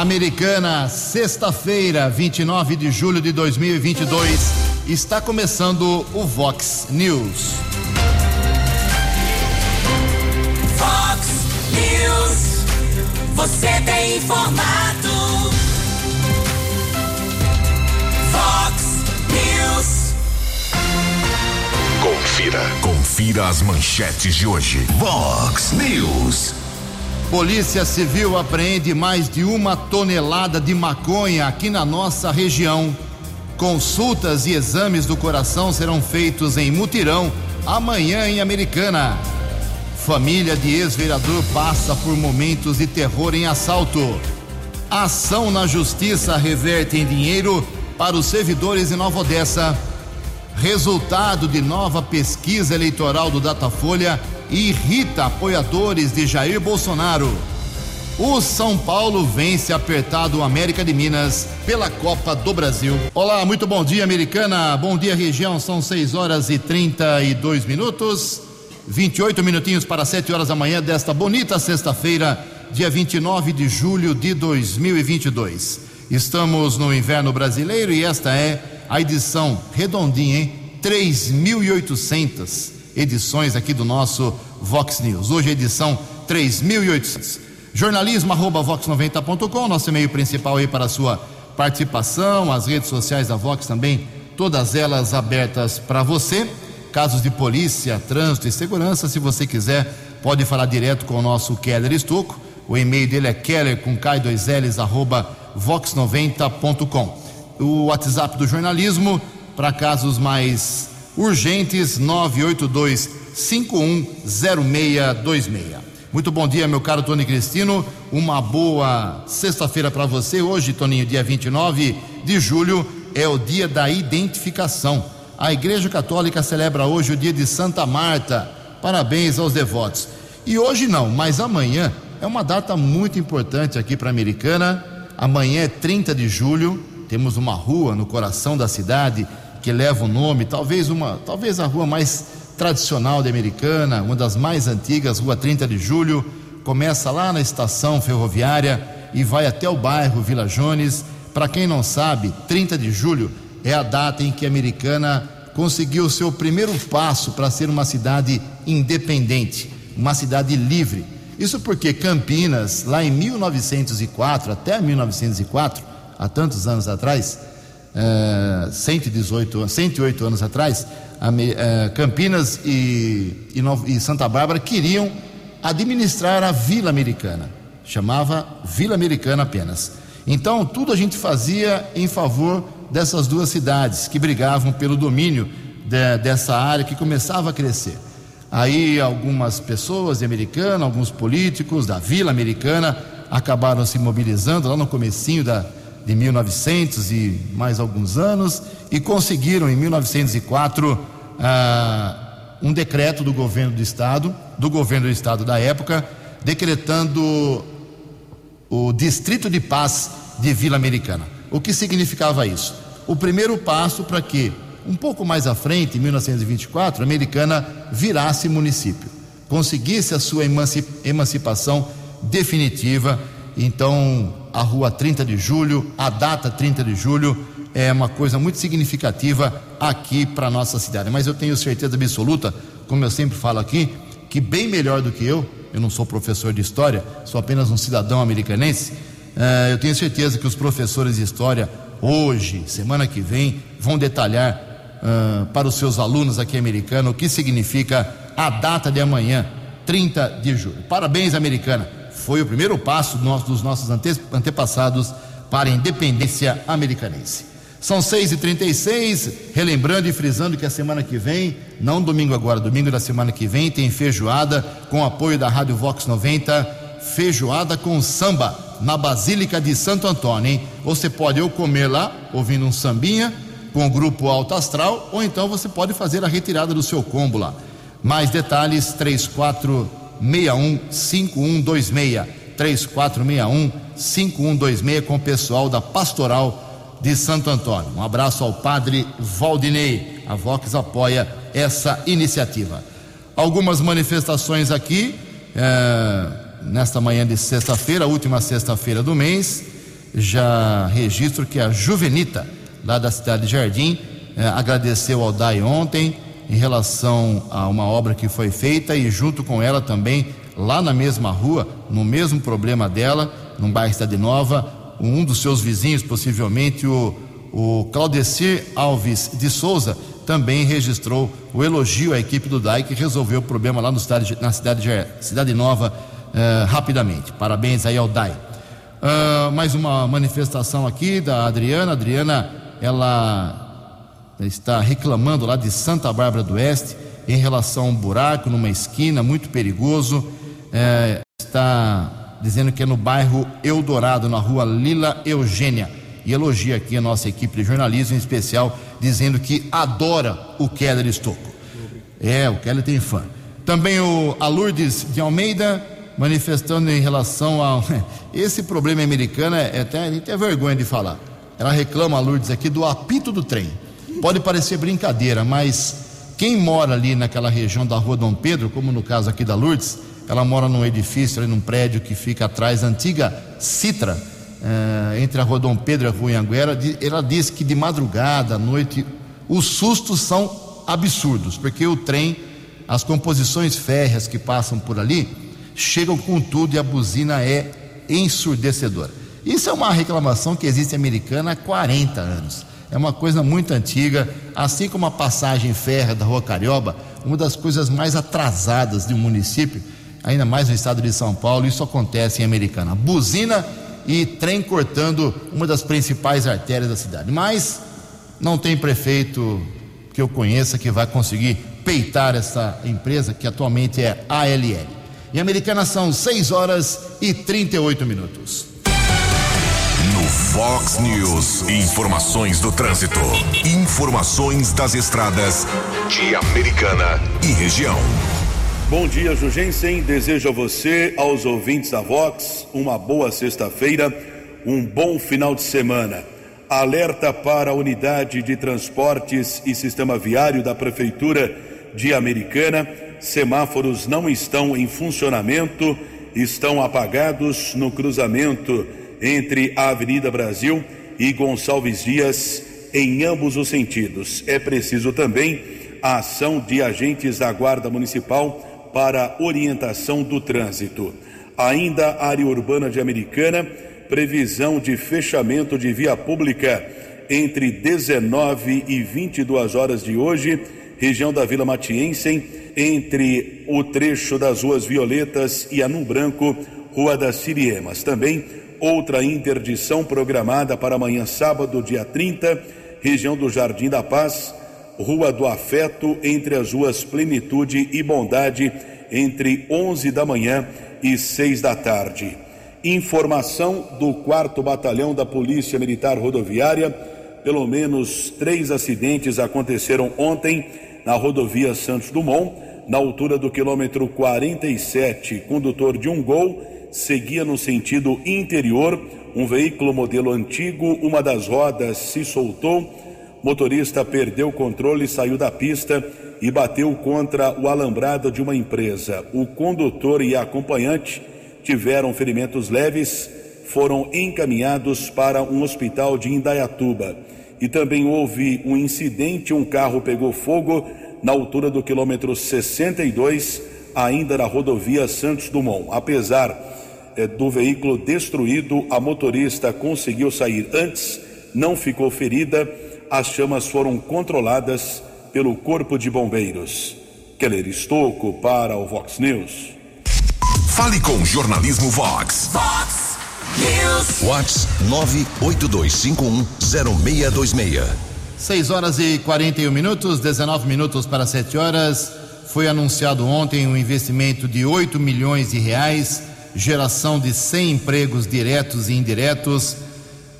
Americana, sexta-feira, 29 de julho de 2022, está começando o Vox News. Vox News, você tem informado. Vox News. Confira. Confira as manchetes de hoje. Vox News. Polícia Civil apreende mais de uma tonelada de maconha aqui na nossa região. Consultas e exames do coração serão feitos em mutirão amanhã em Americana. Família de ex-vereador passa por momentos de terror em assalto. Ação na justiça reverte em dinheiro para os servidores em Nova Odessa. Resultado de nova pesquisa eleitoral do Datafolha irrita apoiadores de Jair Bolsonaro. O São Paulo vence apertado o América de Minas pela Copa do Brasil. Olá, muito bom dia, americana. Bom dia, região. São 6 horas e 32 minutos. 28 minutinhos para 7 horas da manhã desta bonita sexta-feira, dia 29 de julho de 2022. Estamos no inverno brasileiro e esta é a edição redondinha, hein? 3.800 edições aqui do nosso Vox News. Hoje é edição 3.800. Jornalismo arroba vox90.com, nosso e-mail principal aí para a sua participação, as redes sociais da Vox também, todas elas abertas para você. Casos de polícia, trânsito e segurança, se você quiser, pode falar direto com o nosso Keller Estocco. O e-mail dele é keller com K2Ls arroba vox90.com. O WhatsApp do jornalismo para casos mais urgentes 982 510626. Muito bom dia, meu caro Tony Cristino. Uma boa sexta-feira para você. Hoje, Toninho, dia 29 de julho, é o dia da identificação. A Igreja Católica celebra hoje o dia de Santa Marta. Parabéns aos devotos. E hoje não, mas amanhã é uma data muito importante aqui para a Americana. Amanhã é 30 de julho, temos uma rua no coração da cidade que leva o nome, talvez uma, talvez a rua mais tradicional de Americana, uma das mais antigas, Rua 30 de Julho, começa lá na estação ferroviária e vai até o bairro Vila Jones. Para quem não sabe, 30 de julho é a data em que a Americana conseguiu o seu primeiro passo para ser uma cidade independente, uma cidade livre. Isso porque Campinas, lá em 1904, até 1904, há tantos anos atrás, 118, eh, 108 anos atrás, eh, Campinas e, e, e Santa Bárbara queriam administrar a Vila Americana. Chamava Vila Americana apenas. Então, tudo a gente fazia em favor dessas duas cidades que brigavam pelo domínio de, dessa área que começava a crescer. Aí, algumas pessoas de Americana, alguns políticos da Vila Americana acabaram se mobilizando lá no comecinho da, de 1900 e mais alguns anos e conseguiram em 1904 ah, um decreto do governo do estado, do governo do estado da época, decretando o distrito de paz de Vila Americana. O que significava isso? O primeiro passo para que um pouco mais à frente, em 1924, a Americana virasse município, conseguisse a sua emancipação definitiva. Então, a rua 30 de julho, a data 30 de julho, é uma coisa muito significativa aqui para a nossa cidade. Mas eu tenho certeza absoluta, como eu sempre falo aqui, que bem melhor do que eu, eu não sou professor de história, sou apenas um cidadão americanense, uh, eu tenho certeza que os professores de história, hoje, semana que vem, vão detalhar uh, para os seus alunos aqui americanos o que significa a data de amanhã, 30 de julho. Parabéns, americana! Foi o primeiro passo dos nossos antepassados para a independência americanense. São 6h36, relembrando e frisando que a semana que vem, não domingo agora, domingo da semana que vem, tem feijoada com apoio da Rádio Vox 90, feijoada com samba na Basílica de Santo Antônio, hein? Você pode ou comer lá, ouvindo um sambinha, com o grupo Alto Astral, ou então você pode fazer a retirada do seu combo lá. Mais detalhes, 34 61 5126 3461 5126 com o pessoal da Pastoral de Santo Antônio. Um abraço ao padre Valdinei. A Vox apoia essa iniciativa. Algumas manifestações aqui, é, nesta manhã de sexta-feira, última sexta-feira do mês. já registro que a Juvenita, lá da cidade de Jardim, eh, agradeceu ao DAI ontem em relação a uma obra que foi feita e junto com ela também, lá na mesma rua, no mesmo problema dela, no bairro Cidade Nova, um dos seus vizinhos, possivelmente o, o Claudecir Alves de Souza, também registrou o elogio à equipe do DAI que resolveu o problema lá no cidade, na cidade de Cidade Nova eh, rapidamente. Parabéns aí ao DAI. Uh, mais uma manifestação aqui da Adriana. Adriana, ela está reclamando lá de Santa Bárbara do Oeste em relação a um buraco numa esquina muito perigoso. Eh, está dizendo que é no bairro Eldorado, na rua Lila Eugênia. E elogia aqui a nossa equipe de jornalismo, em especial, dizendo que adora o Keller Estocco. É, o Keller tem fã. Também o a Lourdes de Almeida manifestando em relação a esse problema americano é até a gente é vergonha de falar. Ela reclama a Lourdes aqui do apito do trem. Pode parecer brincadeira, mas quem mora ali naquela região da Rua Dom Pedro, como no caso aqui da Lourdes, ela mora num edifício, ali num prédio que fica atrás da antiga Citra, eh, entre a Rua Dom Pedro e a Rua Anguera. Ela diz que de madrugada, à noite, os sustos são absurdos, porque o trem, as composições férreas que passam por ali, chegam com tudo e a buzina é ensurdecedora. Isso é uma reclamação que existe americana há 40 anos. É uma coisa muito antiga, assim como a passagem férrea da Rua Carioba, uma das coisas mais atrasadas de um município, ainda mais no estado de São Paulo, isso acontece em Americana. Buzina e trem cortando uma das principais artérias da cidade. Mas não tem prefeito que eu conheça que vai conseguir peitar essa empresa que atualmente é ALL. Em Americana são 6 horas e 38 minutos. Fox News, informações do trânsito. Informações das estradas de Americana e região. Bom dia, Jugensen. Desejo a você, aos ouvintes da Vox, uma boa sexta-feira, um bom final de semana. Alerta para a unidade de transportes e sistema viário da Prefeitura de Americana semáforos não estão em funcionamento, estão apagados no cruzamento entre a Avenida Brasil e Gonçalves Dias, em ambos os sentidos. É preciso também a ação de agentes da Guarda Municipal para orientação do trânsito. Ainda área urbana de Americana, previsão de fechamento de via pública entre 19 e 22 horas de hoje, região da Vila Matiense entre o trecho das ruas Violetas e Anum Branco, Rua das Siriemas. Também outra interdição programada para amanhã, sábado, dia 30, região do Jardim da Paz, Rua do Afeto, entre as ruas Plenitude e Bondade, entre 11 da manhã e 6 da tarde. Informação do 4 Batalhão da Polícia Militar Rodoviária: pelo menos três acidentes aconteceram ontem na rodovia Santos Dumont na altura do quilômetro 47, condutor de um gol seguia no sentido interior, um veículo modelo antigo, uma das rodas se soltou, motorista perdeu o controle, saiu da pista e bateu contra o alambrado de uma empresa. O condutor e a acompanhante tiveram ferimentos leves, foram encaminhados para um hospital de Indaiatuba. E também houve um incidente, um carro pegou fogo na altura do quilômetro 62, ainda na rodovia Santos Dumont. Apesar eh, do veículo destruído, a motorista conseguiu sair antes, não ficou ferida. As chamas foram controladas pelo Corpo de Bombeiros. Keller Estocco para o Vox News. Fale com o Jornalismo Vox. Vox News. Vox 982510626. 6 horas e 41 minutos, 19 minutos para 7 horas. Foi anunciado ontem um investimento de 8 milhões de reais, geração de 100 empregos diretos e indiretos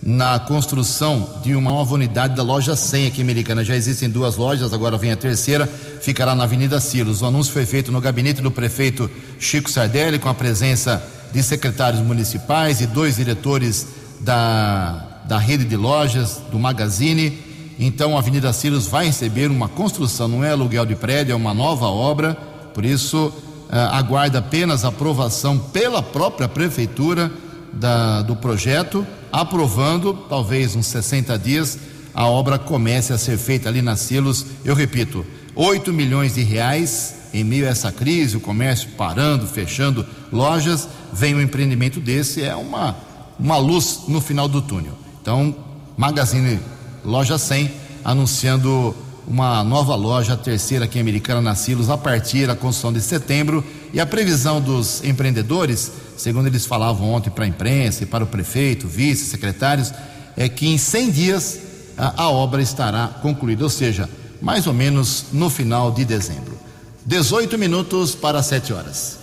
na construção de uma nova unidade da loja 100 aqui em Americana. Já existem duas lojas, agora vem a terceira, ficará na Avenida Silos. O anúncio foi feito no gabinete do prefeito Chico Sardelli, com a presença de secretários municipais e dois diretores da, da rede de lojas, do Magazine então a Avenida Silos vai receber uma construção, não é aluguel de prédio, é uma nova obra, por isso eh, aguarda apenas aprovação pela própria prefeitura da, do projeto aprovando, talvez uns 60 dias, a obra comece a ser feita ali na Silos. Eu repito, 8 milhões de reais em meio a essa crise, o comércio parando, fechando lojas, vem um empreendimento desse, é uma, uma luz no final do túnel. Então, Magazine Loja 100 anunciando uma nova loja, a terceira aqui em Americana, na Silos, a partir da construção de setembro. E a previsão dos empreendedores, segundo eles falavam ontem para a imprensa e para o prefeito, vice, secretários, é que em 100 dias a, a obra estará concluída, ou seja, mais ou menos no final de dezembro. 18 minutos para 7 horas.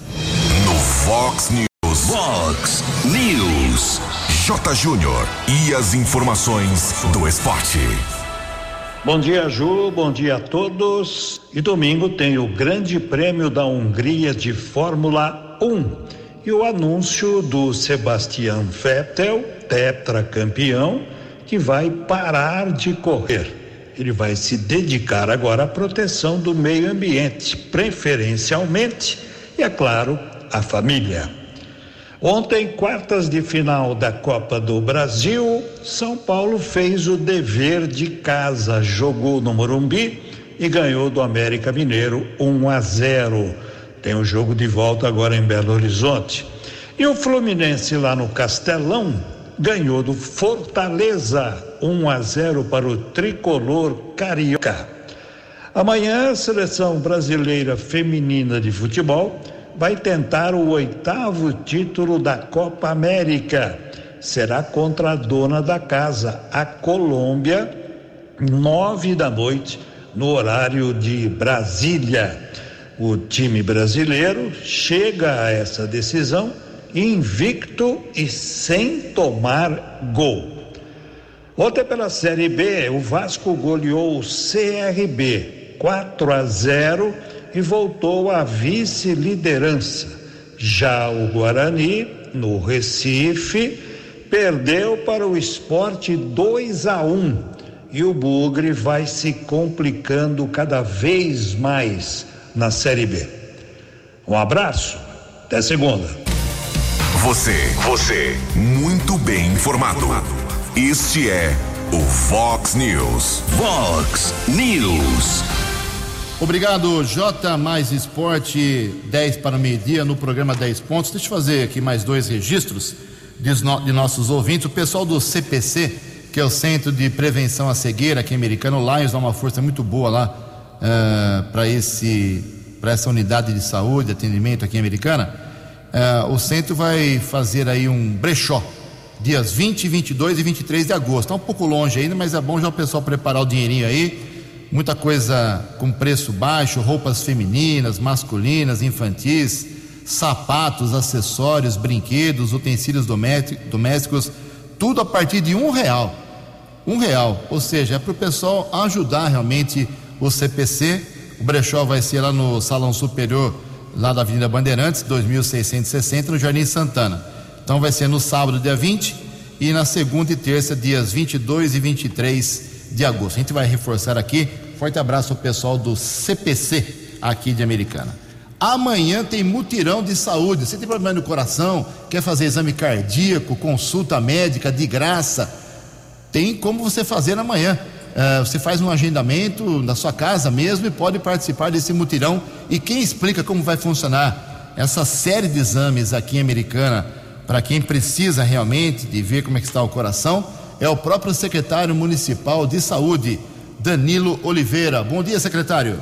No Fox News. Fox News. J. Júnior. E as informações do esporte. Bom dia, Ju. Bom dia a todos. E domingo tem o Grande Prêmio da Hungria de Fórmula 1 e o anúncio do Sebastian Vettel, tetracampeão, que vai parar de correr. Ele vai se dedicar agora à proteção do meio ambiente, preferencialmente, e é claro, à família. Ontem, quartas de final da Copa do Brasil, São Paulo fez o dever de casa, jogou no Morumbi e ganhou do América Mineiro 1 a 0. Tem o jogo de volta agora em Belo Horizonte. E o Fluminense lá no Castelão ganhou do Fortaleza 1 a 0 para o tricolor carioca. Amanhã, a seleção brasileira feminina de futebol vai tentar o oitavo título da Copa América. Será contra a dona da casa, a Colômbia, nove da noite, no horário de Brasília. O time brasileiro chega a essa decisão invicto e sem tomar gol. Ontem pela Série B, o Vasco goleou o CRB 4 a 0 e voltou à vice-liderança. Já o Guarani, no Recife, perdeu para o esporte 2 a 1 e o Bugre vai se complicando cada vez mais na Série B. Um abraço, até segunda. Você, você, muito bem informado. Este é o Fox News. Fox News. Obrigado, J mais Esporte, 10 para o meio-dia no programa 10 pontos. Deixa eu fazer aqui mais dois registros de, no, de, nossos ouvintes. O pessoal do CPC, que é o Centro de Prevenção à Cegueira aqui Americano, Lions dá uma força muito boa lá uh, para esse para essa unidade de saúde, atendimento aqui Americana. Uh, o centro vai fazer aí um brechó dias 20, 22 e 23 de agosto. Está um pouco longe ainda, mas é bom já o pessoal preparar o dinheirinho aí muita coisa com preço baixo, roupas femininas, masculinas, infantis, sapatos, acessórios, brinquedos, utensílios domésticos, tudo a partir de um real. Um real, ou seja, é para o pessoal ajudar realmente o CPC. O brechó vai ser lá no Salão Superior, lá da Avenida Bandeirantes, 2660, no Jardim Santana. Então vai ser no sábado, dia 20, e na segunda e terça, dias 22 e 23 de agosto. A gente vai reforçar aqui. Forte abraço ao pessoal do CPC aqui de Americana. Amanhã tem mutirão de saúde. Você tem problema no coração, quer fazer exame cardíaco, consulta médica de graça? Tem como você fazer amanhã. Uh, você faz um agendamento na sua casa mesmo e pode participar desse mutirão. E quem explica como vai funcionar essa série de exames aqui em Americana para quem precisa realmente de ver como é que está o coração é o próprio secretário municipal de saúde, Danilo Oliveira. Bom dia, secretário.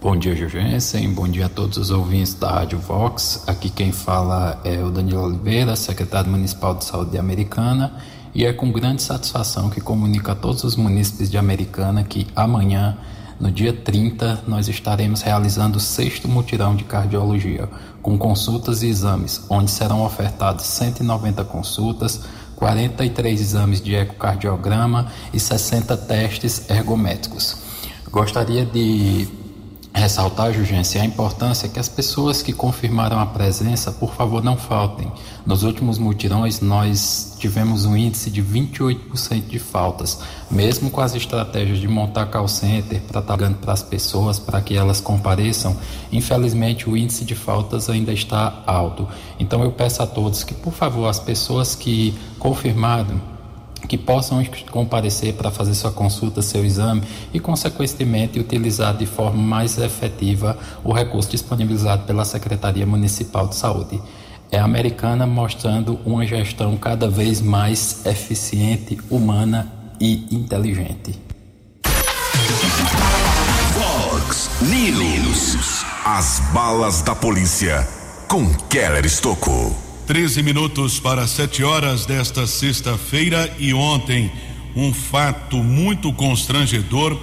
Bom dia, Jurgensen. Bom dia a todos os ouvintes da Rádio Vox. Aqui quem fala é o Danilo Oliveira, secretário municipal de saúde de Americana. E é com grande satisfação que comunica a todos os munícipes de Americana que amanhã, no dia 30, nós estaremos realizando o sexto mutirão de cardiologia, com consultas e exames, onde serão ofertadas 190 consultas 43 exames de ecocardiograma e 60 testes ergométricos. Gostaria de ressaltar, Jugência, a importância que as pessoas que confirmaram a presença, por favor, não faltem. Nos últimos mutirões, nós tivemos um índice de 28% de faltas, mesmo com as estratégias de montar call center para estar tá para as pessoas, para que elas compareçam. Infelizmente, o índice de faltas ainda está alto. Então, eu peço a todos que, por favor, as pessoas que confirmaram que possam comparecer para fazer sua consulta, seu exame e, consequentemente, utilizar de forma mais efetiva o recurso disponibilizado pela Secretaria Municipal de Saúde. É americana mostrando uma gestão cada vez mais eficiente, humana e inteligente. Fox News. As balas da polícia com Keller Estocou. 13 minutos para 7 horas desta sexta-feira e ontem um fato muito constrangedor.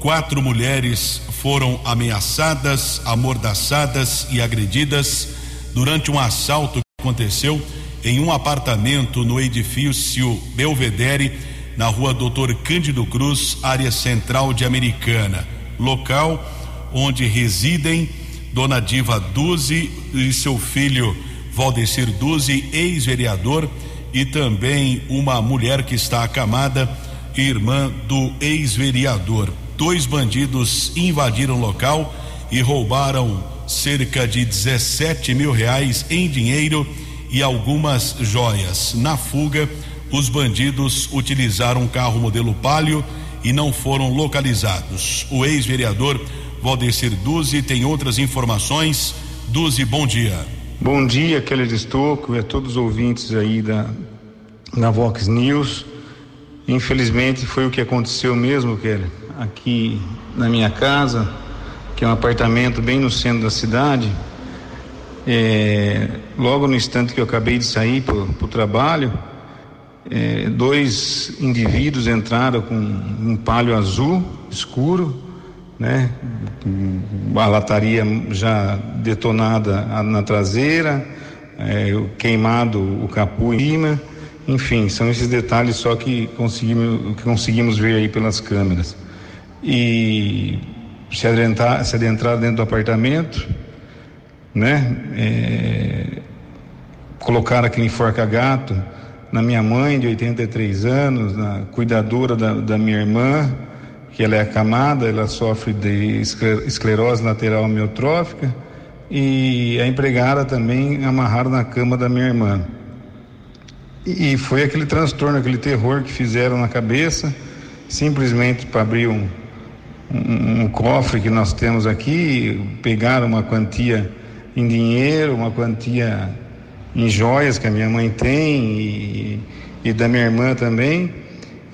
Quatro mulheres foram ameaçadas, amordaçadas e agredidas durante um assalto que aconteceu em um apartamento no edifício Belvedere, na rua Doutor Cândido Cruz, área central de Americana, local onde residem Dona Diva Duzi e seu filho Valdecir Duzi, ex-vereador, e também uma mulher que está acamada, irmã do ex-vereador. Dois bandidos invadiram o local e roubaram cerca de 17 mil reais em dinheiro e algumas joias. Na fuga, os bandidos utilizaram um carro modelo Palio e não foram localizados. O ex-vereador Valdecir Duzi tem outras informações. Duzi, bom dia. Bom dia, Keller Estocco e a todos os ouvintes aí da, da Vox News. Infelizmente foi o que aconteceu mesmo, Keller, aqui na minha casa, que é um apartamento bem no centro da cidade. É, logo no instante que eu acabei de sair para o trabalho, é, dois indivíduos entraram com um palho azul escuro né? A lataria já detonada na traseira, é, queimado o capô em cima, enfim, são esses detalhes só que conseguimos, que conseguimos ver aí pelas câmeras. E se adentrar, se adentrar dentro do apartamento, né? É, colocar aquele enforca-gato na minha mãe de 83 anos, na cuidadora da, da minha irmã, que ela é acamada, ela sofre de esclerose lateral amiotrófica e a empregada também amarraram na cama da minha irmã. E foi aquele transtorno, aquele terror que fizeram na cabeça, simplesmente para abrir um, um, um, cofre que nós temos aqui, pegaram uma quantia em dinheiro, uma quantia em joias que a minha mãe tem e, e da minha irmã também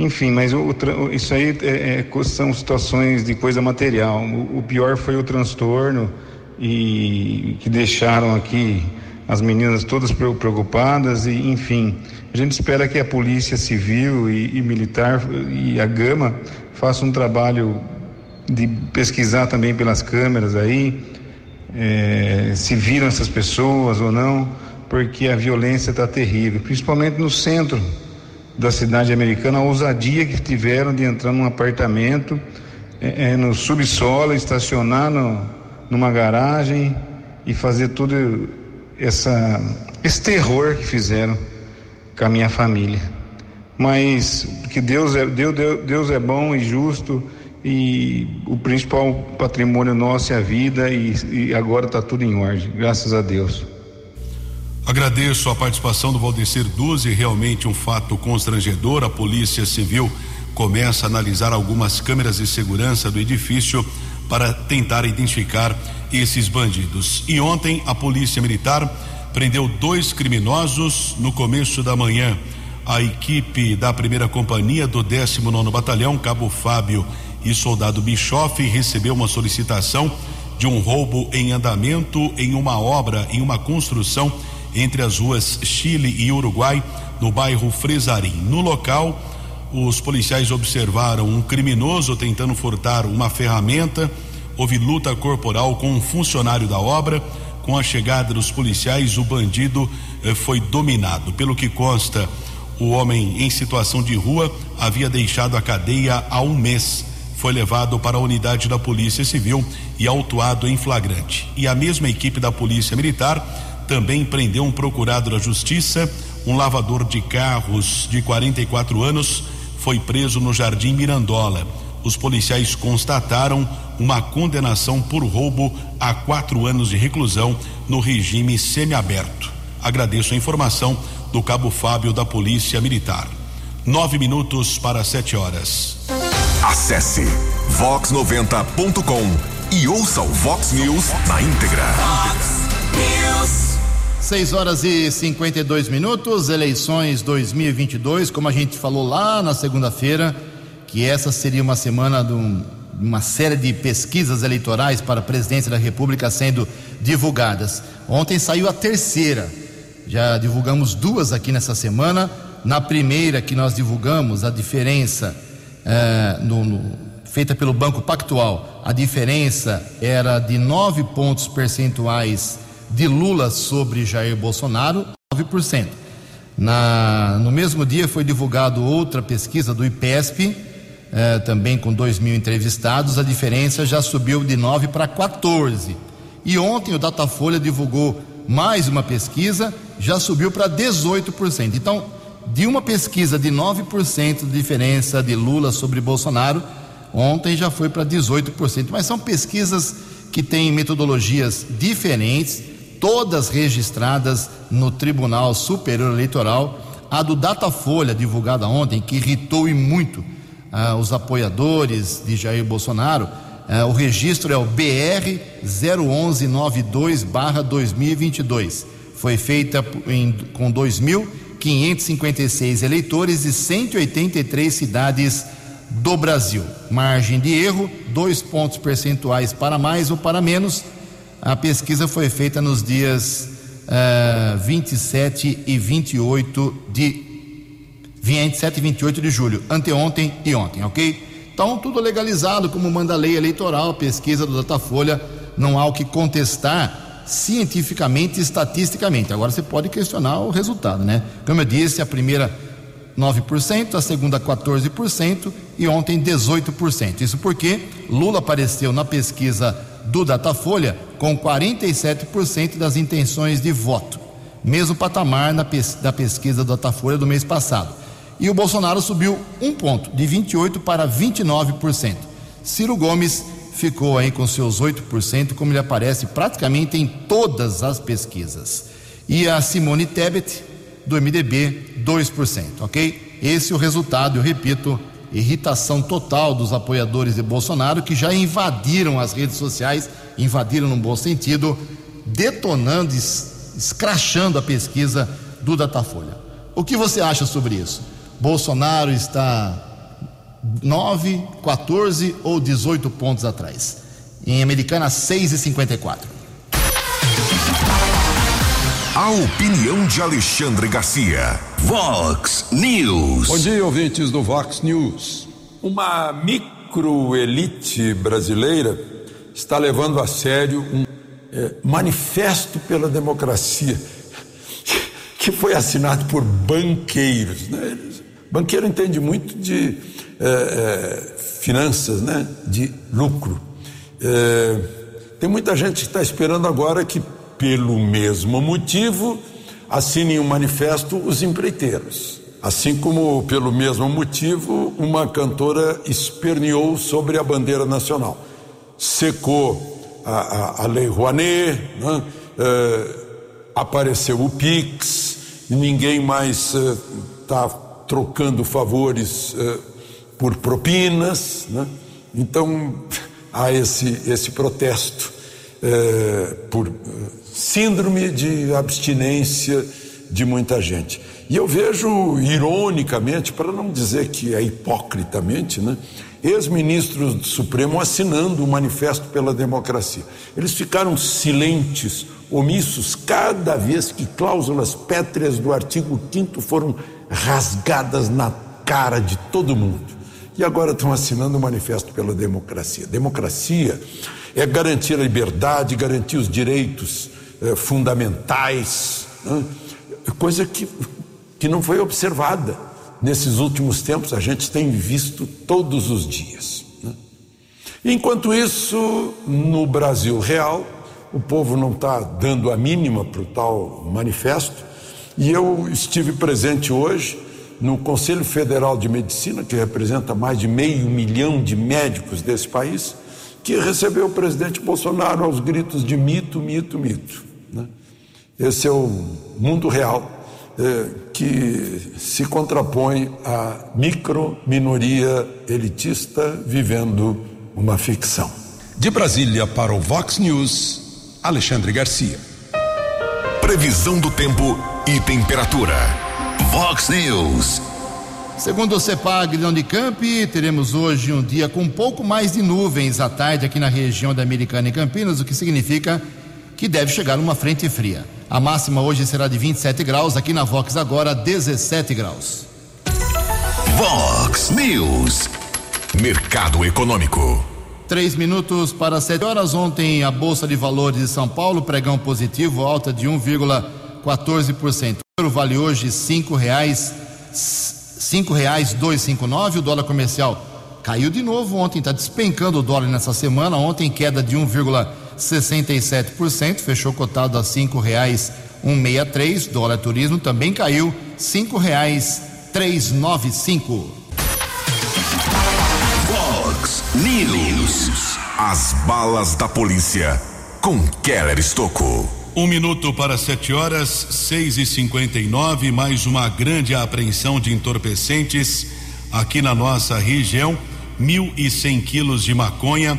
enfim, mas o, o, isso aí é, é, são situações de coisa material. O, o, pior foi o transtorno e que deixaram aqui as meninas todas preocupadas e, enfim, a gente espera que a polícia civil e, e militar e a Gama façam um trabalho de pesquisar também pelas câmeras aí é, se viram essas pessoas ou não, porque a violência está terrível, principalmente no centro da cidade americana, a ousadia que tiveram de entrar num apartamento é, é, no subsolo, estacionar no, numa garagem e fazer tudo essa, esse terror que fizeram com a minha família. Mas que Deus é, Deus, Deus é bom e justo e o principal patrimônio nosso é a vida e, e agora está tudo em ordem, graças a Deus. Agradeço a participação do Valdecir Duzi, realmente um fato constrangedor. A Polícia Civil começa a analisar algumas câmeras de segurança do edifício para tentar identificar esses bandidos. E ontem a Polícia Militar prendeu dois criminosos no começo da manhã. A equipe da primeira companhia do 19 Batalhão, Cabo Fábio e Soldado Bischoff, recebeu uma solicitação de um roubo em andamento em uma obra, em uma construção entre as ruas Chile e Uruguai, no bairro Fresarim. No local, os policiais observaram um criminoso tentando furtar uma ferramenta. Houve luta corporal com um funcionário da obra. Com a chegada dos policiais, o bandido eh, foi dominado. Pelo que consta, o homem em situação de rua havia deixado a cadeia há um mês. foi levado para a unidade da Polícia Civil e autuado em flagrante. E a mesma equipe da Polícia Militar também prendeu um procurado da Justiça, um lavador de carros de 44 anos, foi preso no Jardim Mirandola. Os policiais constataram uma condenação por roubo a quatro anos de reclusão no regime semiaberto. Agradeço a informação do Cabo Fábio da Polícia Militar. Nove minutos para sete horas. Acesse vox90.com e ouça o Vox News na íntegra. Fox News. 6 horas e 52 minutos, eleições 2022, como a gente falou lá na segunda-feira, que essa seria uma semana de um, uma série de pesquisas eleitorais para a presidência da República sendo divulgadas. Ontem saiu a terceira, já divulgamos duas aqui nessa semana. Na primeira que nós divulgamos, a diferença é, no, no, feita pelo Banco Pactual, a diferença era de nove pontos percentuais de Lula sobre Jair Bolsonaro, 9%. Na, no mesmo dia foi divulgado outra pesquisa do IPESP, eh, também com 2 mil entrevistados, a diferença já subiu de 9 para 14. E ontem o Datafolha divulgou mais uma pesquisa, já subiu para 18%. Então, de uma pesquisa de 9% de diferença de Lula sobre Bolsonaro, ontem já foi para 18%. Mas são pesquisas que têm metodologias diferentes, todas registradas no Tribunal Superior Eleitoral. A do Datafolha, divulgada ontem, que irritou e muito ah, os apoiadores de Jair Bolsonaro, ah, o registro é o BR 01192-2022. Foi feita em, com 2.556 eleitores de 183 cidades do Brasil. Margem de erro, dois pontos percentuais para mais ou para menos a pesquisa foi feita nos dias uh, 27 e 28 de 27 e 28 de julho, anteontem e ontem, ok? Então, tudo legalizado, como manda a lei eleitoral, pesquisa do Datafolha, não há o que contestar cientificamente e estatisticamente. Agora você pode questionar o resultado, né? Como eu disse, a primeira 9%, a segunda 14% e ontem 18%. Isso porque Lula apareceu na pesquisa do Datafolha com 47% das intenções de voto, mesmo patamar pes da pesquisa do Datafolha do mês passado. E o Bolsonaro subiu um ponto, de 28% para 29%. Ciro Gomes ficou aí com seus 8%, como ele aparece praticamente em todas as pesquisas. E a Simone Tebet, do MDB, 2%, ok? Esse é o resultado, eu repito, irritação total dos apoiadores de Bolsonaro que já invadiram as redes sociais, invadiram no bom sentido, detonando, escrachando a pesquisa do Datafolha. O que você acha sobre isso? Bolsonaro está 9, 14 ou 18 pontos atrás? Em Americana, 6,54. A opinião de Alexandre Garcia. Vox News. Bom dia, ouvintes do Vox News. Uma microelite brasileira está levando a sério um é, manifesto pela democracia que foi assinado por banqueiros. Né? Banqueiro entende muito de é, é, finanças, né? de lucro. É, tem muita gente que está esperando agora que pelo mesmo motivo, assinem um manifesto os empreiteiros. Assim como, pelo mesmo motivo, uma cantora esperneou sobre a bandeira nacional. Secou a, a, a Lei Rouanet, né? é, apareceu o PIX, ninguém mais está é, trocando favores é, por propinas. Né? Então, há esse, esse protesto por síndrome de abstinência de muita gente. E eu vejo, ironicamente, para não dizer que é hipocritamente, né, ex-ministros do Supremo assinando o Manifesto pela Democracia. Eles ficaram silentes, omissos, cada vez que cláusulas pétreas do artigo 5 foram rasgadas na cara de todo mundo. E agora estão assinando o Manifesto pela Democracia. Democracia é garantir a liberdade, garantir os direitos eh, fundamentais, né? coisa que, que não foi observada nesses últimos tempos, a gente tem visto todos os dias. Né? Enquanto isso, no Brasil real, o povo não está dando a mínima para o tal manifesto, e eu estive presente hoje no Conselho Federal de Medicina, que representa mais de meio milhão de médicos desse país, que recebeu o presidente Bolsonaro aos gritos de mito, mito, mito. Né? Esse é o mundo real eh, que se contrapõe à micro minoria elitista vivendo uma ficção. De Brasília para o Vox News, Alexandre Garcia. Previsão do tempo e temperatura. Vox News. Segundo o CEPAG de Unicamp, teremos hoje um dia com um pouco mais de nuvens à tarde aqui na região da Americana e Campinas, o que significa que deve chegar uma frente fria. A máxima hoje será de 27 graus, aqui na Vox agora 17 graus. Vox News. Mercado Econômico. Três minutos para sete horas. Ontem, a Bolsa de Valores de São Paulo, pregão positivo, alta de 1,14%. O vale hoje cinco reais, cinco reais dois cinco nove. O dólar comercial caiu de novo ontem, está despencando o dólar nessa semana. Ontem queda de 1,67%, fechou cotado a cinco reais 163. Dólar turismo também caiu cinco reais 395. Vox News. As balas da polícia com Keller Estocou. Um minuto para sete horas, seis e cinquenta e nove, mais uma grande apreensão de entorpecentes aqui na nossa região. Mil e cem quilos de maconha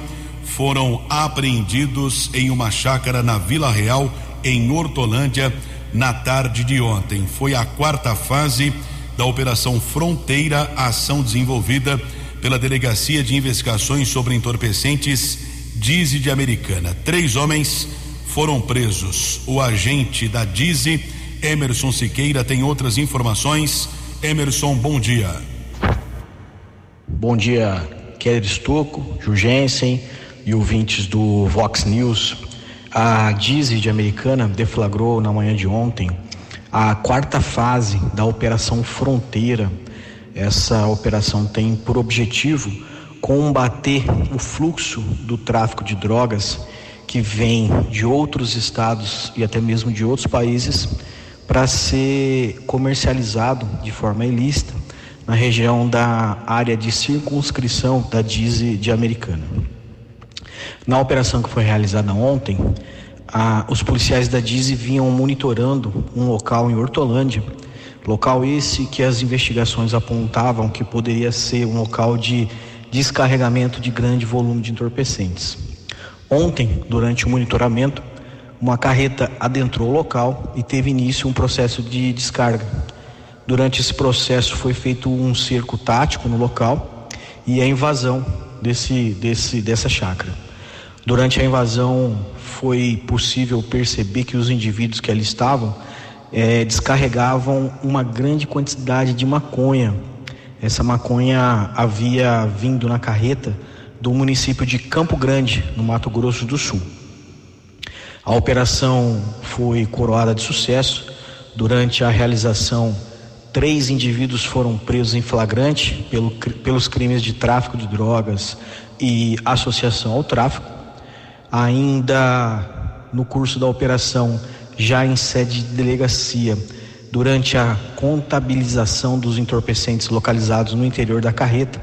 foram apreendidos em uma chácara na Vila Real, em Hortolândia, na tarde de ontem. Foi a quarta fase da Operação Fronteira, ação desenvolvida pela Delegacia de Investigações sobre Entorpecentes, Dize de Americana. Três homens foram presos. O agente da Dize, Emerson Siqueira, tem outras informações. Emerson, bom dia. Bom dia, Keller Estocco, Jurgensen e ouvintes do Vox News. A Dize de Americana deflagrou na manhã de ontem a quarta fase da Operação Fronteira essa operação tem por objetivo combater o fluxo do tráfico de drogas que vem de outros estados e até mesmo de outros países para ser comercializado de forma ilícita na região da área de circunscrição da DISE de Americana. Na operação que foi realizada ontem, os policiais da DISE vinham monitorando um local em Hortolândia Local esse que as investigações apontavam que poderia ser um local de descarregamento de grande volume de entorpecentes. Ontem, durante o monitoramento, uma carreta adentrou o local e teve início um processo de descarga. Durante esse processo foi feito um cerco tático no local e a invasão desse, desse, dessa chácara. Durante a invasão foi possível perceber que os indivíduos que ali estavam é, descarregavam uma grande quantidade de maconha. Essa maconha havia vindo na carreta do município de Campo Grande, no Mato Grosso do Sul. A operação foi coroada de sucesso. Durante a realização, três indivíduos foram presos em flagrante pelo, pelos crimes de tráfico de drogas e associação ao tráfico. Ainda no curso da operação, já em sede de delegacia, durante a contabilização dos entorpecentes localizados no interior da carreta,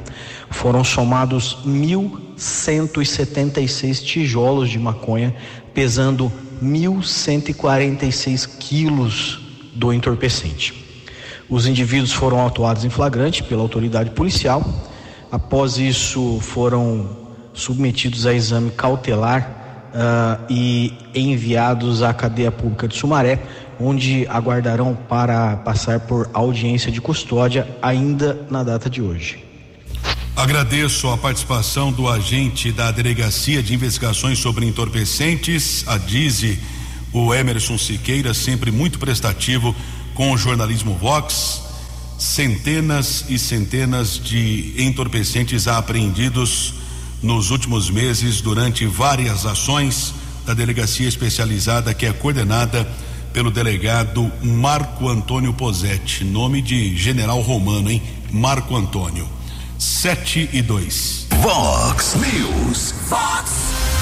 foram somados 1.176 tijolos de maconha, pesando 1.146 quilos do entorpecente. Os indivíduos foram autuados em flagrante pela autoridade policial. Após isso, foram submetidos a exame cautelar uh, e enviados à cadeia pública de Sumaré, onde aguardarão para passar por audiência de custódia ainda na data de hoje. Agradeço a participação do agente da Delegacia de Investigações sobre Entorpecentes, a DIZE, o Emerson Siqueira, sempre muito prestativo com o jornalismo Vox. Centenas e centenas de entorpecentes apreendidos nos últimos meses durante várias ações da delegacia especializada que é coordenada pelo delegado Marco Antônio Posetti, nome de general romano, hein? Marco Antônio. 7 e 2. Vox News. Vox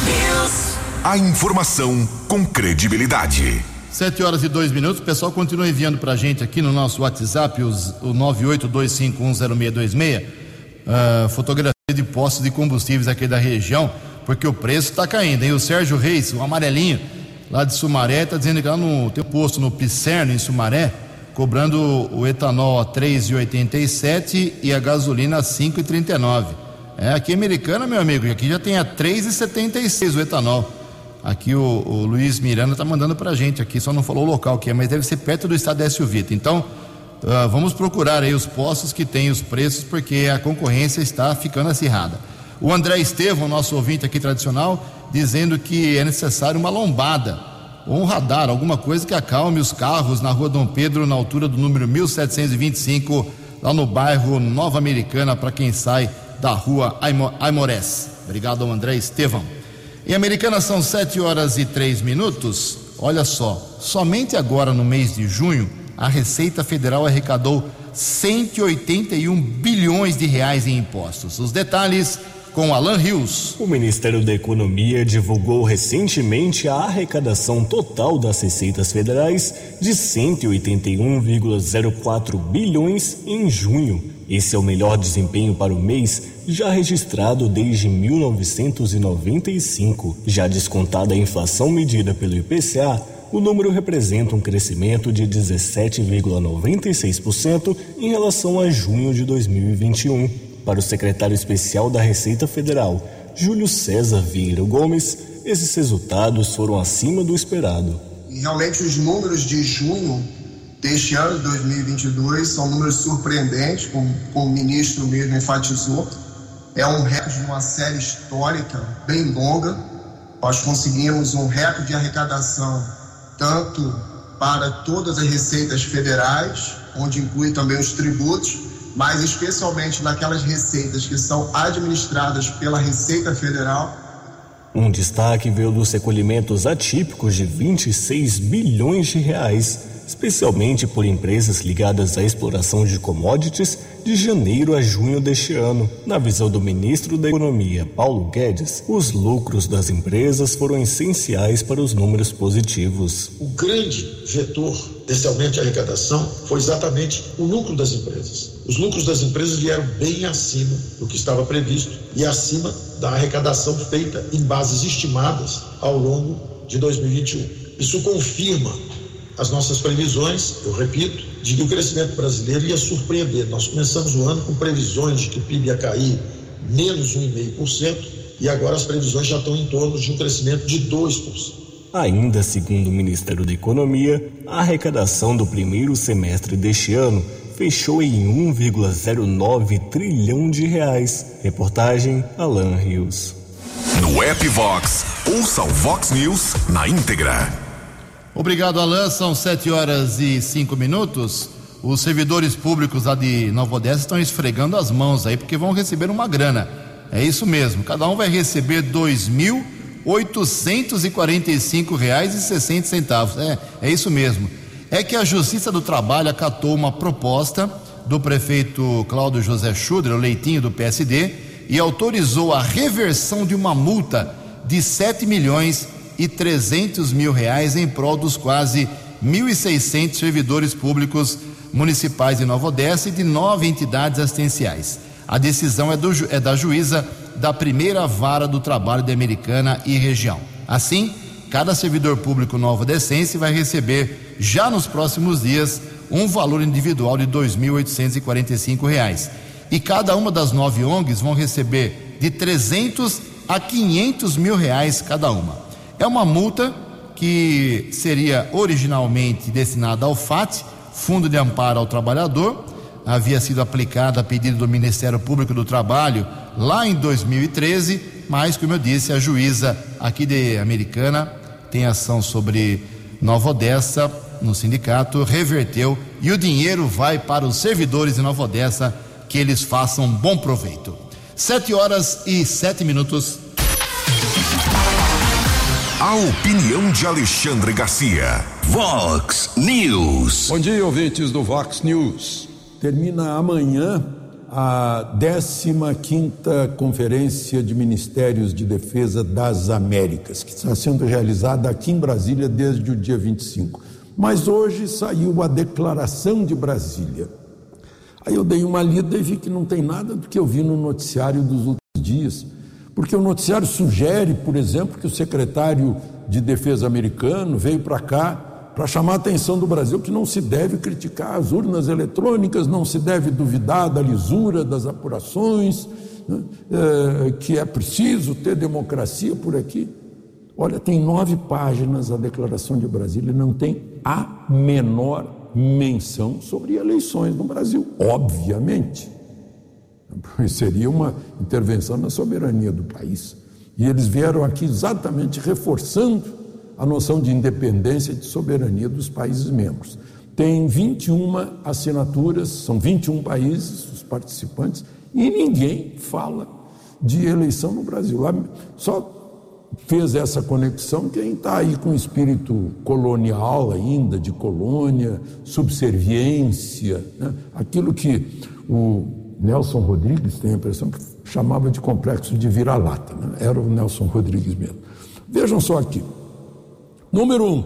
News. A informação com credibilidade. 7 horas e 2 minutos. O pessoal continua enviando pra gente aqui no nosso WhatsApp, os, o 982510626, uh, fotografia de postos de combustíveis aqui da região, porque o preço está caindo. E o Sérgio Reis, o amarelinho, lá de Sumaré, está dizendo que lá no tem um posto no Picerno, em Sumaré, cobrando o etanol a 3,87 e a gasolina a 5,39. É, aqui americana, meu amigo, aqui já tem a 3,76 o etanol. Aqui o, o Luiz Miranda está mandando para gente aqui, só não falou o local que é, mas deve ser perto do estado da SUVita. Então, uh, vamos procurar aí os postos que têm os preços, porque a concorrência está ficando acirrada. O André Estevam, nosso ouvinte aqui tradicional, dizendo que é necessário uma lombada ou um radar, alguma coisa que acalme os carros na rua Dom Pedro, na altura do número 1725, lá no bairro Nova Americana, para quem sai da rua Aimorés. Obrigado ao André Estevão. Em Americana são 7 horas e 3 minutos. Olha só, somente agora no mês de junho, a Receita Federal arrecadou 181 bilhões de reais em impostos. Os detalhes com Alan Rios. O Ministério da Economia divulgou recentemente a arrecadação total das receitas federais de 181,04 bilhões em junho. Esse é o melhor desempenho para o mês já registrado desde 1995. Já descontada a inflação medida pelo IPCA, o número representa um crescimento de 17,96% em relação a junho de 2021. Para o secretário especial da Receita Federal, Júlio César Vieira Gomes, esses resultados foram acima do esperado. Realmente os números de junho deste ano de 2022 são números surpreendentes, como, como o ministro mesmo enfatizou. É um recorde de uma série histórica bem longa. Nós conseguimos um recorde de arrecadação tanto para todas as receitas federais, onde inclui também os tributos, mas especialmente naquelas receitas que são administradas pela Receita Federal. Um destaque veio dos recolhimentos atípicos de 26 bilhões de reais, especialmente por empresas ligadas à exploração de commodities de janeiro a junho deste ano. Na visão do ministro da Economia, Paulo Guedes, os lucros das empresas foram essenciais para os números positivos. O grande vetor desse aumento de arrecadação foi exatamente o lucro das empresas. Os lucros das empresas vieram bem acima do que estava previsto e acima da arrecadação feita em bases estimadas ao longo de 2021. Isso confirma as nossas previsões, eu repito, de que o crescimento brasileiro ia surpreender. Nós começamos o ano com previsões de que o PIB ia cair menos 1,5% e agora as previsões já estão em torno de um crescimento de 2%. Ainda segundo o Ministério da Economia, a arrecadação do primeiro semestre deste ano fechou em 1,09 trilhão de reais. Reportagem Alan Rios. No app Vox, ouça o Vox News na íntegra. Obrigado, Alain. São sete horas e cinco minutos. Os servidores públicos lá de Nova Odessa estão esfregando as mãos aí porque vão receber uma grana. É isso mesmo. Cada um vai receber dois mil oitocentos e quarenta e cinco reais e sessenta centavos. É, é isso mesmo. É que a Justiça do Trabalho acatou uma proposta do prefeito Cláudio José Schudler, o leitinho do PSD, e autorizou a reversão de uma multa de sete milhões e 300 mil reais em prol dos quase 1.600 servidores públicos municipais de Nova Odessa e de nove entidades assistenciais. A decisão é, do, é da juíza da primeira vara do trabalho da Americana e região. Assim, cada servidor público nova descense vai receber, já nos próximos dias, um valor individual de R$ 2.845. E cada uma das nove ONGs vão receber de 300 a 500 mil reais cada uma. É uma multa que seria originalmente destinada ao FAT, Fundo de Amparo ao Trabalhador, havia sido aplicada a pedido do Ministério Público do Trabalho lá em 2013, mas, como eu disse, a juíza aqui de Americana tem ação sobre Nova Odessa no sindicato, reverteu e o dinheiro vai para os servidores de Nova Odessa que eles façam bom proveito. Sete horas e sete minutos. A opinião de Alexandre Garcia. Vox News. Bom dia, ouvintes do Vox News. Termina amanhã a a 15ª Conferência de Ministérios de Defesa das Américas, que está sendo realizada aqui em Brasília desde o dia 25. Mas hoje saiu a Declaração de Brasília. Aí eu dei uma lida e vi que não tem nada do que eu vi no noticiário dos últimos dias. Porque o noticiário sugere, por exemplo, que o secretário de Defesa americano veio para cá para chamar a atenção do Brasil que não se deve criticar as urnas eletrônicas, não se deve duvidar da lisura das apurações, né? é, que é preciso ter democracia por aqui. Olha, tem nove páginas a Declaração de Brasília, não tem a menor menção sobre eleições no Brasil, obviamente. Seria uma intervenção na soberania do país. E eles vieram aqui exatamente reforçando a noção de independência e de soberania dos países membros. Tem 21 assinaturas, são 21 países os participantes, e ninguém fala de eleição no Brasil. Só fez essa conexão quem está aí com espírito colonial ainda, de colônia, subserviência, né? aquilo que o Nelson Rodrigues tem a impressão que chamava de complexo de vira-lata, né? era o Nelson Rodrigues mesmo. Vejam só aqui, Número um,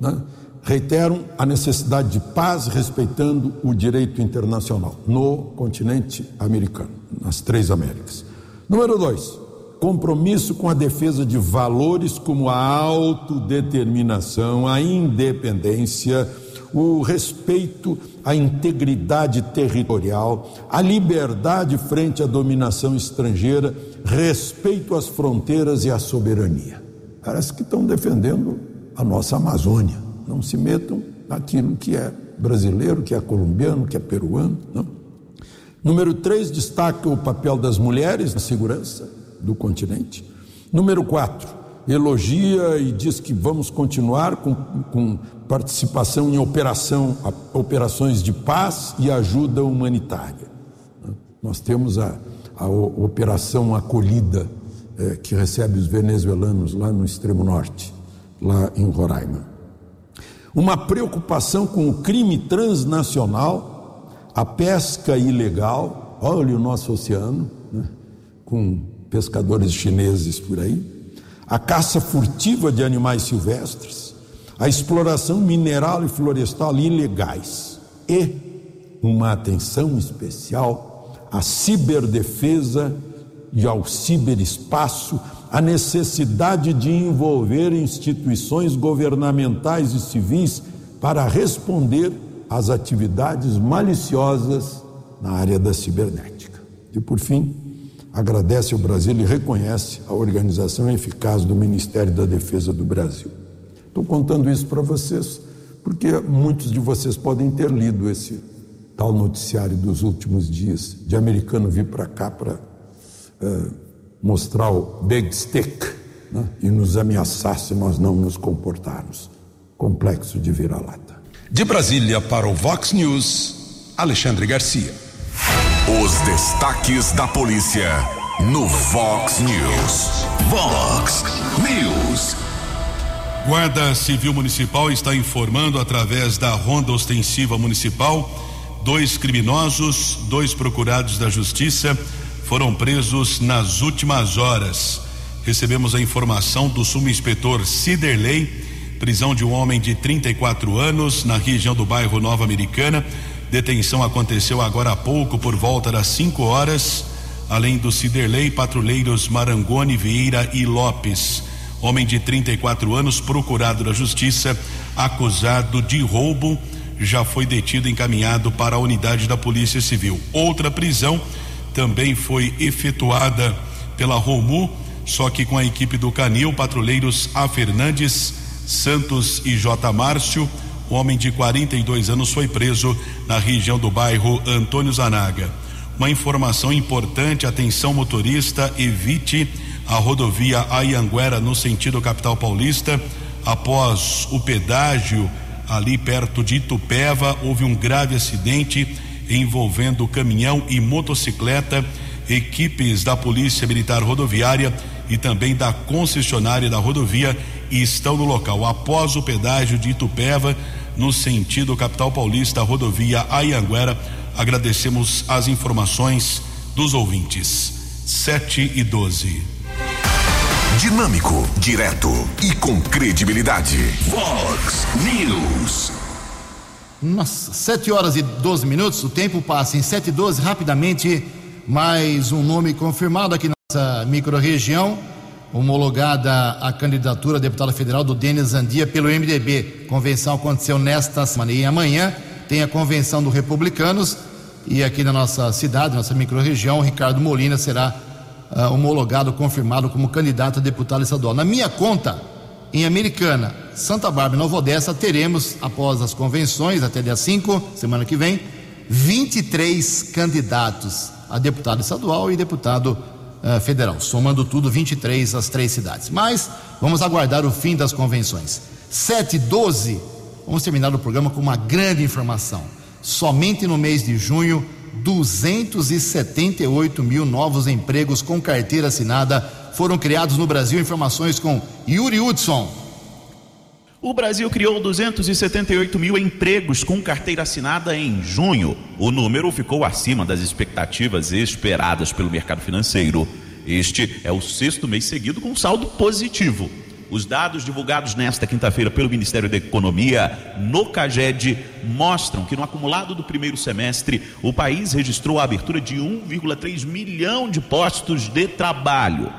né, reiteram a necessidade de paz respeitando o direito internacional no continente americano, nas três Américas. Número dois, compromisso com a defesa de valores como a autodeterminação, a independência, o respeito à integridade territorial, a liberdade frente à dominação estrangeira, respeito às fronteiras e à soberania parece que estão defendendo a nossa Amazônia. Não se metam naquilo que é brasileiro, que é colombiano, que é peruano. Não. Número três, destaca o papel das mulheres na segurança do continente. Número quatro, elogia e diz que vamos continuar com, com participação em operação, operações de paz e ajuda humanitária. Nós temos a, a operação acolhida é, que recebe os venezuelanos lá no extremo norte, lá em Roraima. Uma preocupação com o crime transnacional, a pesca ilegal, olha o nosso oceano, né, com pescadores chineses por aí, a caça furtiva de animais silvestres, a exploração mineral e florestal ilegais e uma atenção especial à ciberdefesa e ao ciberespaço, a necessidade de envolver instituições governamentais e civis para responder às atividades maliciosas na área da cibernética. E, por fim, agradece ao Brasil e reconhece a organização eficaz do Ministério da Defesa do Brasil. Estou contando isso para vocês porque muitos de vocês podem ter lido esse tal noticiário dos últimos dias, de americano vir para cá para é, mostrar o big stick né, e nos ameaçar se nós não nos comportarmos. Complexo de vira-lata. De Brasília para o Vox News, Alexandre Garcia. Os destaques da polícia no Vox News. Vox News. Guarda Civil Municipal está informando através da Ronda Ostensiva Municipal dois criminosos, dois procurados da Justiça foram presos nas últimas horas. Recebemos a informação do subinspetor Ciderley, prisão de um homem de 34 anos na região do bairro Nova Americana. Detenção aconteceu agora há pouco, por volta das 5 horas. Além do Ciderley, patrulheiros Marangoni, Vieira e Lopes. Homem de 34 anos, procurado da justiça, acusado de roubo, já foi detido e encaminhado para a unidade da Polícia Civil. Outra prisão também foi efetuada pela Romu, só que com a equipe do Canil, patrulheiros A. Fernandes, Santos e J. Márcio. Homem de 42 anos foi preso na região do bairro Antônio Zanaga. Uma informação importante: atenção motorista, evite a rodovia Ayanguera no sentido capital paulista. Após o pedágio ali perto de Itupeva, houve um grave acidente envolvendo caminhão e motocicleta. Equipes da Polícia Militar Rodoviária e também da concessionária da rodovia estão no local. Após o pedágio de Itupeva, no sentido capital paulista, rodovia Ayanguera, Agradecemos as informações dos ouvintes. 7 e 12. Dinâmico, direto e com credibilidade. Vox News. Nossa, 7 horas e 12 minutos, o tempo passa em 7 e 12, rapidamente, mais um nome confirmado aqui na nossa microrregião, homologada a candidatura a deputada federal do Denis Andia pelo MDB. Convenção aconteceu nesta semana e amanhã tem a convenção do Republicanos e aqui na nossa cidade, nossa microrregião, Ricardo Molina será uh, homologado, confirmado como candidato a deputado estadual. Na minha conta, em Americana, Santa Bárbara e Nova Odessa, teremos, após as convenções, até dia 5, semana que vem, 23 candidatos a deputado estadual e deputado uh, federal, somando tudo 23 as três cidades. Mas vamos aguardar o fim das convenções. 7 e 12, vamos terminar o programa com uma grande informação. Somente no mês de junho, 278 mil novos empregos com carteira assinada foram criados no Brasil. Informações com Yuri Hudson. O Brasil criou 278 mil empregos com carteira assinada em junho. O número ficou acima das expectativas esperadas pelo mercado financeiro. Este é o sexto mês seguido com saldo positivo. Os dados divulgados nesta quinta-feira pelo Ministério da Economia no CAGED mostram que no acumulado do primeiro semestre o país registrou a abertura de 1,3 milhão de postos de trabalho.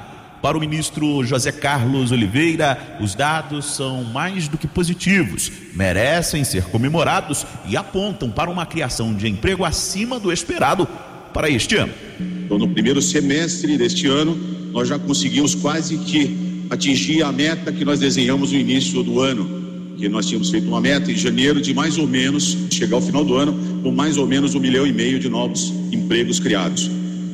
Para o ministro José Carlos Oliveira, os dados são mais do que positivos, merecem ser comemorados e apontam para uma criação de emprego acima do esperado para este ano. Então, no primeiro semestre deste ano, nós já conseguimos quase que atingir a meta que nós desenhamos no início do ano, que nós tínhamos feito uma meta em janeiro de mais ou menos chegar ao final do ano com mais ou menos um milhão e meio de novos empregos criados.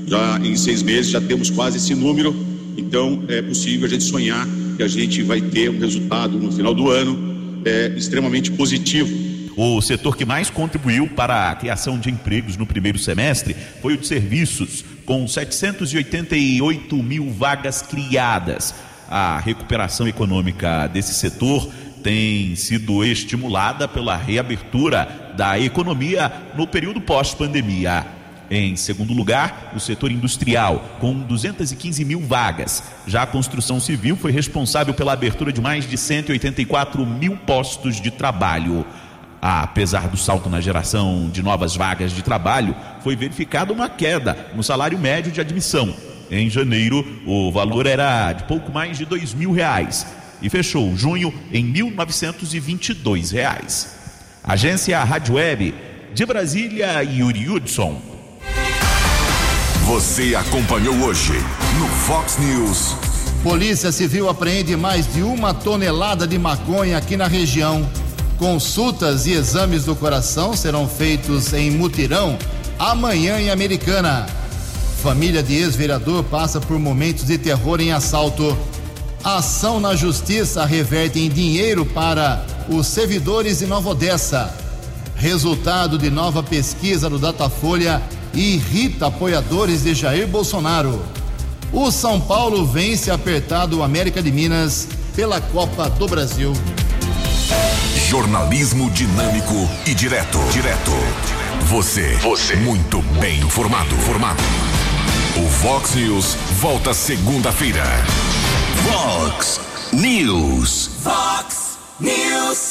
Já em seis meses já temos quase esse número então, é possível a gente sonhar que a gente vai ter um resultado no final do ano é, extremamente positivo. O setor que mais contribuiu para a criação de empregos no primeiro semestre foi o de serviços, com 788 mil vagas criadas. A recuperação econômica desse setor tem sido estimulada pela reabertura da economia no período pós-pandemia. Em segundo lugar, o setor industrial, com 215 mil vagas. Já a construção civil foi responsável pela abertura de mais de 184 mil postos de trabalho. Apesar do salto na geração de novas vagas de trabalho, foi verificada uma queda no salário médio de admissão. Em janeiro, o valor era de pouco mais de dois mil reais e fechou junho em 1.922 reais. Agência Rádio Web de Brasília, Yuri Hudson. Você acompanhou hoje no Fox News. Polícia Civil apreende mais de uma tonelada de maconha aqui na região. Consultas e exames do coração serão feitos em mutirão amanhã em Americana. Família de ex-vereador passa por momentos de terror em assalto. Ação na justiça reverte em dinheiro para os servidores de Nova Odessa. Resultado de nova pesquisa do Datafolha e irrita apoiadores de Jair Bolsonaro. O São Paulo vence apertado o América de Minas pela Copa do Brasil. Jornalismo dinâmico e direto. Direto. Você. Você. Muito bem informado. Formado. O Vox News volta segunda-feira. Vox News. Vox News.